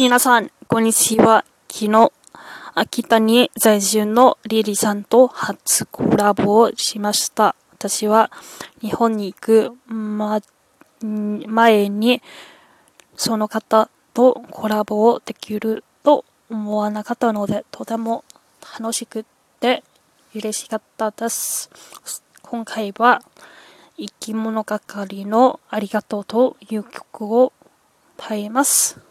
皆さん、こんにちは。昨日、秋田に在住のリリさんと初コラボをしました。私は日本に行く、ま、前に、その方とコラボをできると思わなかったので、とても楽しくて嬉しかったです。今回は、生き物係のありがとうという曲を歌います。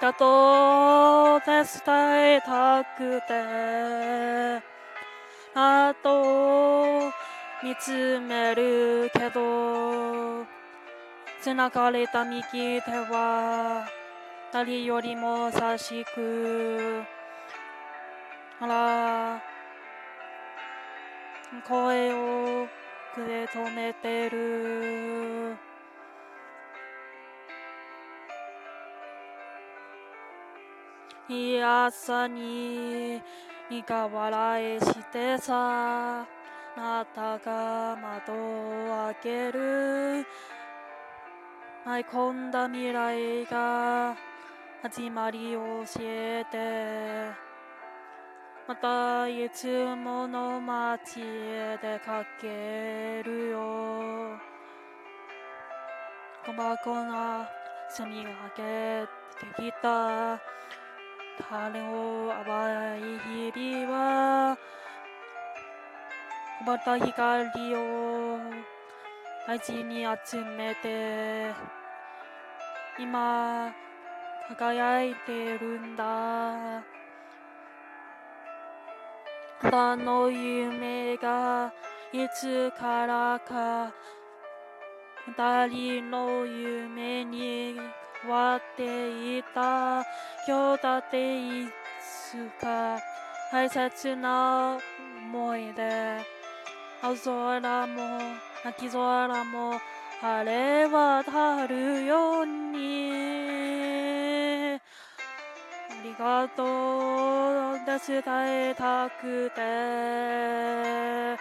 だと伝えたくて。あと見つめるけど。繋がれた右手は誰よりも優しく。あら声をくれ止めてる。い朝に苦笑いしてさあなたが窓を開ける。舞い込んだ未来が始まりを教えて。またいつもの街へ出かけるよ。小箱が澄みがけてきた。種を淡い日々はまた光を大事に集めて今輝いてるんだ。あの夢がいつからか二人の夢にわっていた。今日だっていつか大切な思い出青空も泣き空も晴れ渡るように。ありがとうって伝えたくて。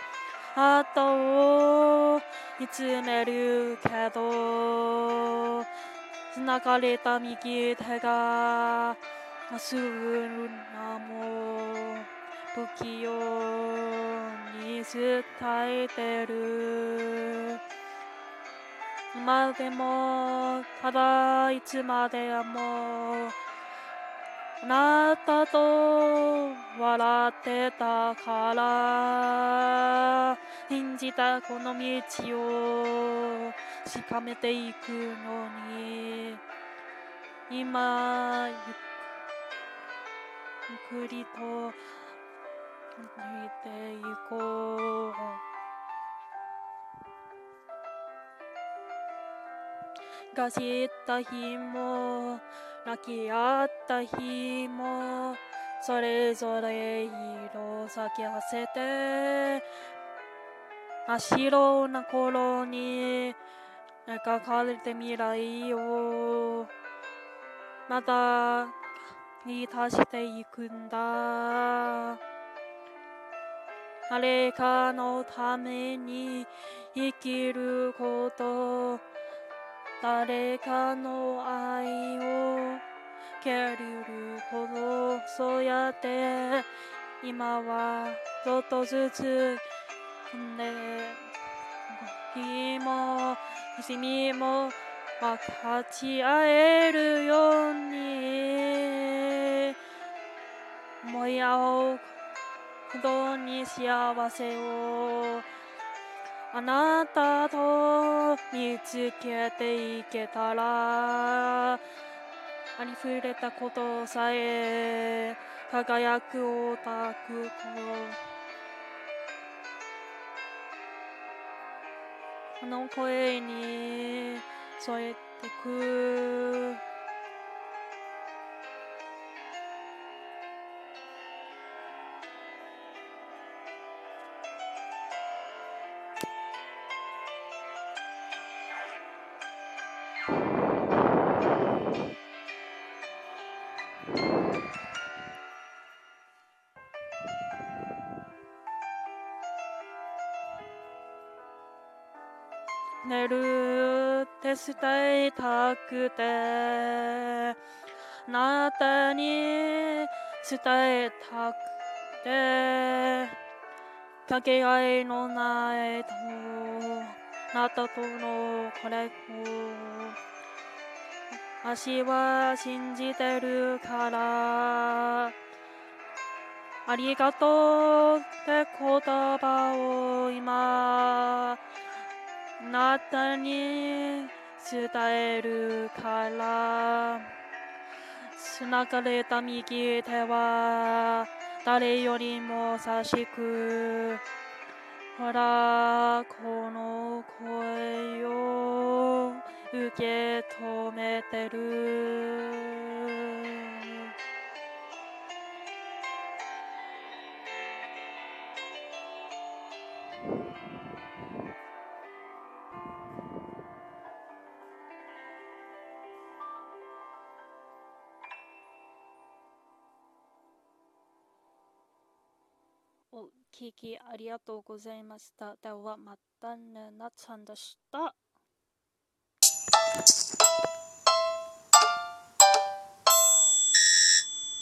あとを見つめるけど。繋がれた右手がまっすぐなも不器用に伝えてる。今でもただいつまでもあなたと笑ってたから信じたこの道をしかめていくのに。今ゆっくりと抜いていこうがした日も泣き合った日もそれぞれ色咲き合わせて真っ白な頃に描かれて未来を。またに足していくんだ誰かのために生きること誰かの愛を蹴るほどそうやって今はちょっとずつね日も君も分かち合えるように思い合うことに幸せを。あなたと見つけていけたらありふれたことさえ輝くオタクとあの声に添えてく寝る手伝いたくてあなたに伝えたくてかけがえのないとあなたとのこれを足は信じてるからありがとうって言葉を今なたに伝えるから。繋がれた右手は誰よりも優しく。ほらこの声を受け止めてる。お聞きありがとうございました。ではまたね、なっちゃんでした。